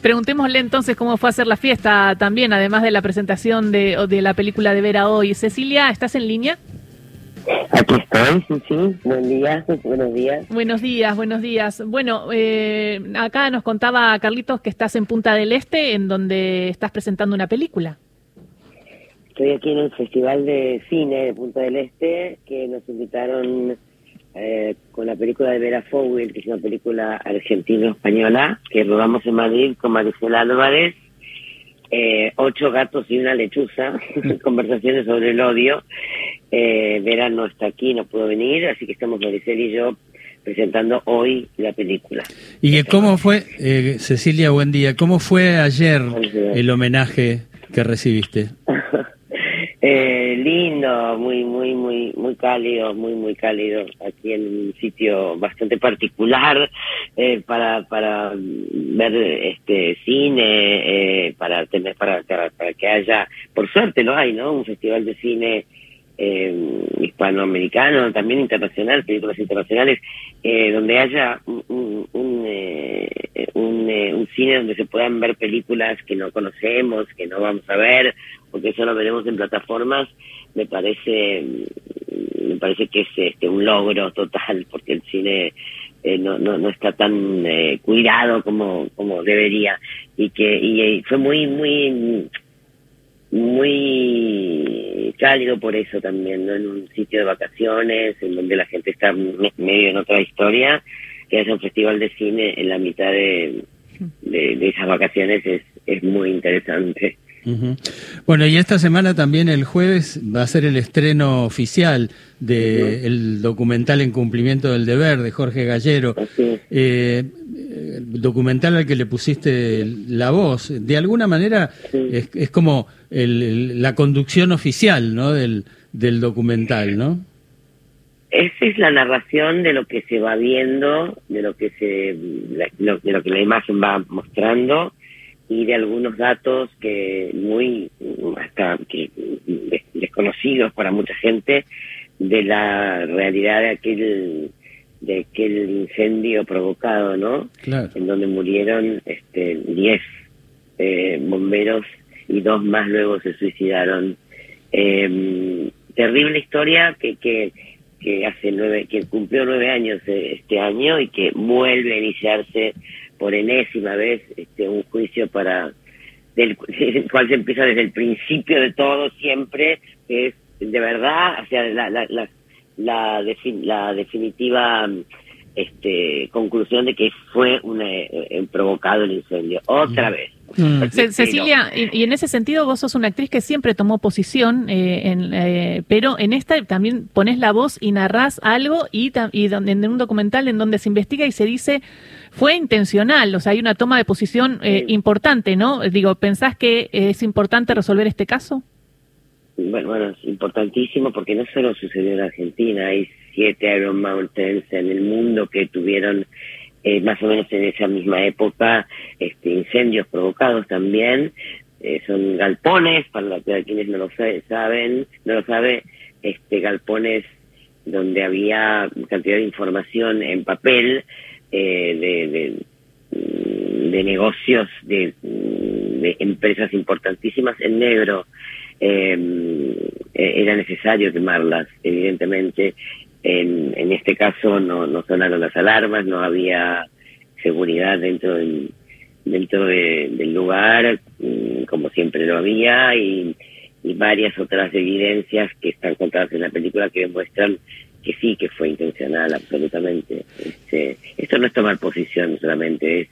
Preguntémosle entonces cómo fue a hacer la fiesta también, además de la presentación de, de la película de Vera hoy. Cecilia, ¿estás en línea? Aquí estoy, sí, sí. Buen día, buenos días. Buenos días, buenos días. Bueno, eh, acá nos contaba Carlitos que estás en Punta del Este, en donde estás presentando una película. Estoy aquí en el Festival de Cine de Punta del Este, que nos invitaron eh, con la película de Vera Fowell, que es una película argentino-española, que rodamos en Madrid con Maricela Álvarez, eh, Ocho gatos y una lechuza, conversaciones sobre el odio. Eh, Vera no está aquí, no pudo venir, así que estamos Maricela y yo presentando hoy la película. ¿Y cómo fue, eh, Cecilia, buen día, cómo fue ayer el homenaje que recibiste? Eh, lindo, muy, muy, muy, muy cálido, muy, muy cálido. Aquí en un sitio bastante particular eh, para para ver este cine, eh, para tener para, para que haya, por suerte lo hay, ¿no? Un festival de cine eh, hispanoamericano, también internacional, películas internacionales, eh, donde haya un, un, eh, un, eh, un, cine donde se puedan ver películas que no conocemos, que no vamos a ver, porque eso lo veremos en plataformas, me parece me parece que es este un logro total, porque el cine eh, no, no, no está tan eh, cuidado como, como debería. Y que y, fue muy muy muy cálido por eso también, ¿no? En un sitio de vacaciones, en donde la gente está medio en otra historia, que haya un festival de cine en la mitad de, de, de esas vacaciones es, es muy interesante. Bueno, y esta semana también el jueves va a ser el estreno oficial del documental En cumplimiento del deber de Jorge Gallero. Eh, documental al que le pusiste la voz. De alguna manera es, es, como el, la conducción oficial ¿no? del, del documental, ¿no? Esa es la narración de lo que se va viendo, de lo que se, de lo que la imagen va mostrando y de algunos datos que muy hasta que desconocidos para mucha gente de la realidad de aquel de aquel incendio provocado, ¿no? Claro. En donde murieron este 10 eh, bomberos y dos más luego se suicidaron. Eh, terrible historia que, que que hace nueve, que cumplió nueve años este año y que vuelve a iniciarse por enésima vez este, un juicio para del, cual se empieza desde el principio de todo siempre que es de verdad o sea la la la la, la definitiva este conclusión de que fue una, eh, provocado el incendio otra vez Mm. Cecilia, y, y, en ese sentido vos sos una actriz que siempre tomó posición, eh, en, eh, pero en esta también pones la voz y narrás algo y, y donde, en un documental en donde se investiga y se dice fue intencional, o sea, hay una toma de posición eh, importante, ¿no? Digo, ¿pensás que es importante resolver este caso? Bueno, es importantísimo porque no solo sucedió en Argentina, hay siete Iron Mountains en el mundo que tuvieron eh, más o menos en esa misma época, este, incendios provocados también, eh, son galpones, para, quienes no lo saben, no lo sabe, este, galpones donde había cantidad de información en papel eh, de, de, de, negocios de, de, empresas importantísimas en negro. Eh, era necesario quemarlas, evidentemente, en, en este caso no, no sonaron las alarmas, no había seguridad dentro del, dentro de, del lugar, mm, como siempre lo había, y, y varias otras evidencias que están contadas en la película que demuestran que sí, que fue intencional, absolutamente. Este, esto no es tomar posición solamente, es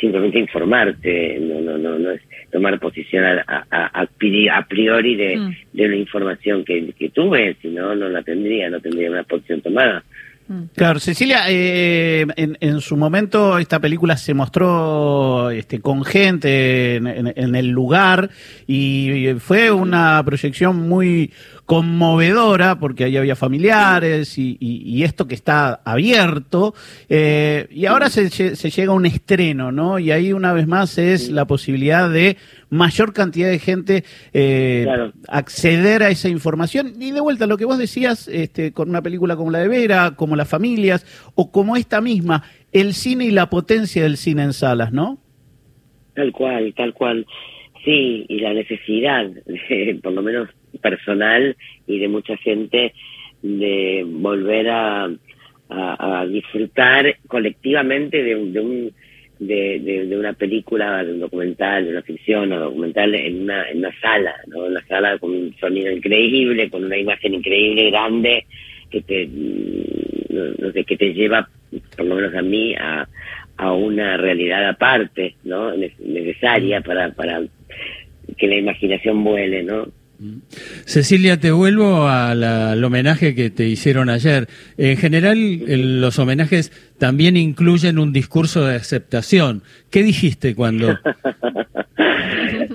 simplemente informarte, no, no, no, no es tomar posición a, a, a, priori de, mm. de la información que, que tuve, si no, no la tendría, no tendría una posición tomada. Mm. Claro, Cecilia, eh, en, en, su momento esta película se mostró este, con gente en, en, en, el lugar y fue una proyección muy conmovedora porque ahí había familiares y, y, y esto que está abierto eh, y ahora se, se, llega a un estreno, ¿no? Y ahí una vez más es la posibilidad de mayor cantidad de gente eh, claro. acceder a esa información y de vuelta lo que vos decías este, con una película como la de Vera, como Las Familias o como esta misma, el cine y la potencia del cine en salas, ¿no? Tal cual, tal cual. Sí, y la necesidad, por lo menos personal y de mucha gente, de volver a, disfrutar colectivamente de, un de, de, una película, de un documental, de una ficción o documental en una, en una sala, ¿no? En una sala con un sonido increíble, con una imagen increíble, grande, que te, que te lleva, por lo menos a mí, a, a una realidad aparte, ¿no? Necesaria para, para que la imaginación vuele, ¿no? Cecilia, te vuelvo al homenaje que te hicieron ayer. En general, los homenajes también incluyen un discurso de aceptación. ¿Qué dijiste cuando...?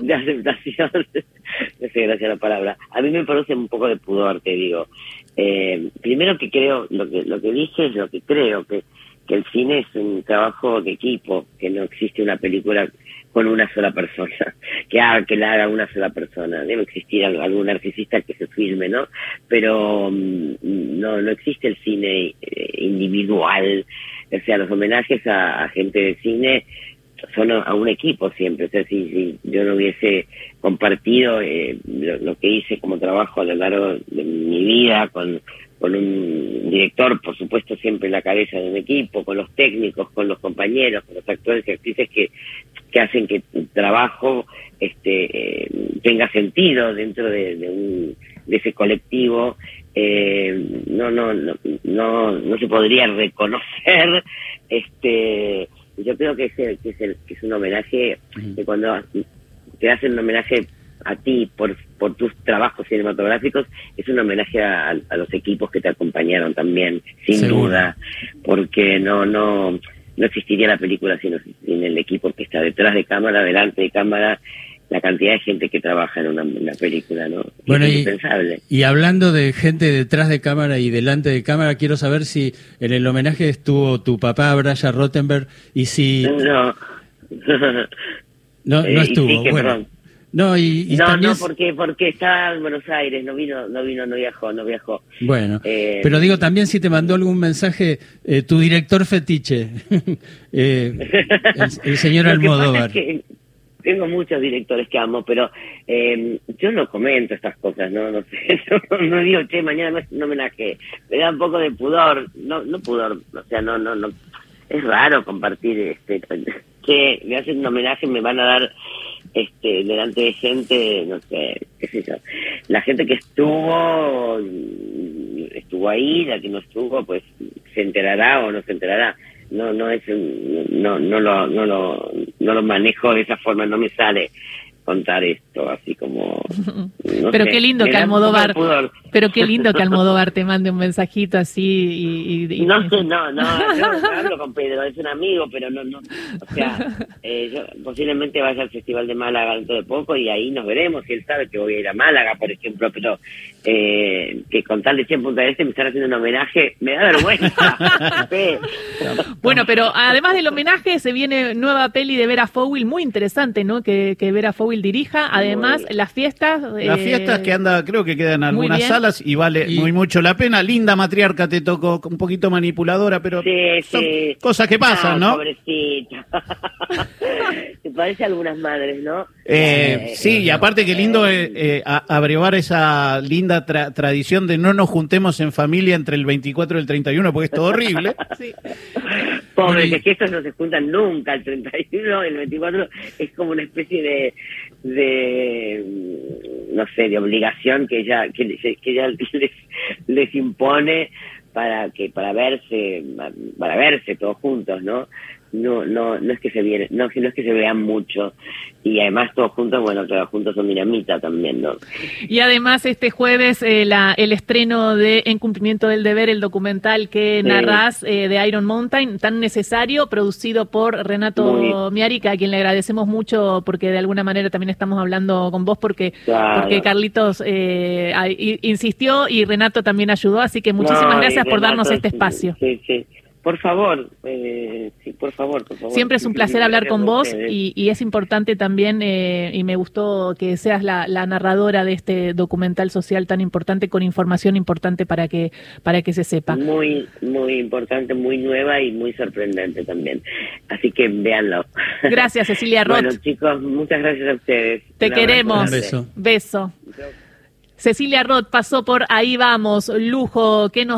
de aceptación. no sé, gracias la palabra. A mí me produce un poco de pudor, te digo. Eh, primero que creo, lo que, lo que dije es lo que creo, que, que el cine es un trabajo de equipo, que no existe una película con una sola persona, que que la haga una sola persona. Debe existir algún narcisista que se filme, ¿no? Pero mm, no, no existe el cine eh, individual. O sea, los homenajes a, gente de cine son a, un equipo siempre. O sea, si, yo no hubiese compartido eh, lo, que hice como trabajo a lo largo de mi vida con, con un director, por supuesto, siempre en la cabeza de un equipo, con los técnicos, con los compañeros, con los actores y actrices que que hacen que tu trabajo este, tenga sentido dentro de, un, de ese colectivo. Eh, no, no, no, no, no se podría reconocer. Este, yo creo que es, que es, el, que es un homenaje que cuando te hacen un homenaje a ti por, por tus trabajos cinematográficos, es un homenaje a, los equipos que te acompañaron también, sin duda, porque no, no, no existiría la película sin, el equipo que está detrás de cámara, delante de cámara, la cantidad de gente que trabaja en una, película, ¿no? Bueno, y, y, hablando de gente detrás de cámara y delante de cámara, quiero saber si en el homenaje estuvo tu papá, Brian Rottenberg, y si... No. no, no eh, estuvo, bueno. No, y, no, no, porque porque está en Buenos Aires, no vino, no vino, no viajó, no viajó. Bueno, eh, pero digo también si te mandó algún mensaje eh, tu director fetiche, eh, el, señor Almodóvar. tengo muchos directores que amo, pero yo no comento estas cosas, no, no sé, no, digo che mañana no, no homenaje, me da un poco de pudor, no, no pudor, o sea, no, no, no, es raro compartir este que me hacen un homenaje, me van a dar este delante de gente, no sé, qué sé yo. La gente que estuvo, estuvo ahí, la que no estuvo, pues se enterará o no se enterará. No, no es, no, no lo, no lo, no lo manejo de esa forma, no me sale contar esto así como pero qué lindo que Almodóvar pero qué lindo que Almodóvar te mande un mensajito así y, no sé no no yo hablo con Pedro es un amigo pero no no o sea eh, yo posiblemente vaya al festival de Málaga dentro de poco y ahí nos veremos y él sabe que voy a ir a Málaga por ejemplo pero eh, que con tal de 100 Punta de Este me están haciendo un homenaje me da vergüenza. Bueno pero además del homenaje se viene nueva peli de Vera Fowell muy interesante no que, que Vera Dirija. Además, las fiestas. Las fiestas que anda, creo que quedan en algunas salas y vale muy mucho la pena. Linda matriarca te tocó, un poquito manipuladora, pero son cosas que pasan, ¿no? Pobrecita. te parece a algunas madres, ¿no? Eh, sí, y aparte que lindo eh, eh abrevar esa linda tradición de no nos juntemos en familia entre el 24 y el 31, porque es todo horrible. sí. Pobre, que estos no se juntan nunca, el 31, el 24 es como una especie de, de no sé, de obligación que ella, que, que ella les, les impone para que para verse para verse todos juntos no no no no es que se viene, no, no es que se vean mucho. Y además todos juntos bueno todos juntos son dinamita también no y además este jueves eh, la, el estreno de En cumplimiento del deber el documental que narras eh, de Iron Mountain tan necesario producido por Renato Miarica a quien le agradecemos mucho porque de alguna manera también estamos hablando con vos porque porque Carlitos eh, insistió y Renato también ayudó así que muchísimas gracias por darnos este espacio. sí sí Por favor, eh, sí, por favor, por favor. Siempre es un placer hablar con vos y, es importante también, eh, y me gustó que seas la, narradora de este documental social tan importante con información importante para que para que se sepa. Muy, muy importante, muy nueva y muy sorprendente también. Así que véanlo. Gracias, Cecilia Roth. bueno, chicos, muchas gracias a ustedes. Te queremos. Un beso. Beso. Cecilia Roth pasó por Ahí Vamos, lujo, que nos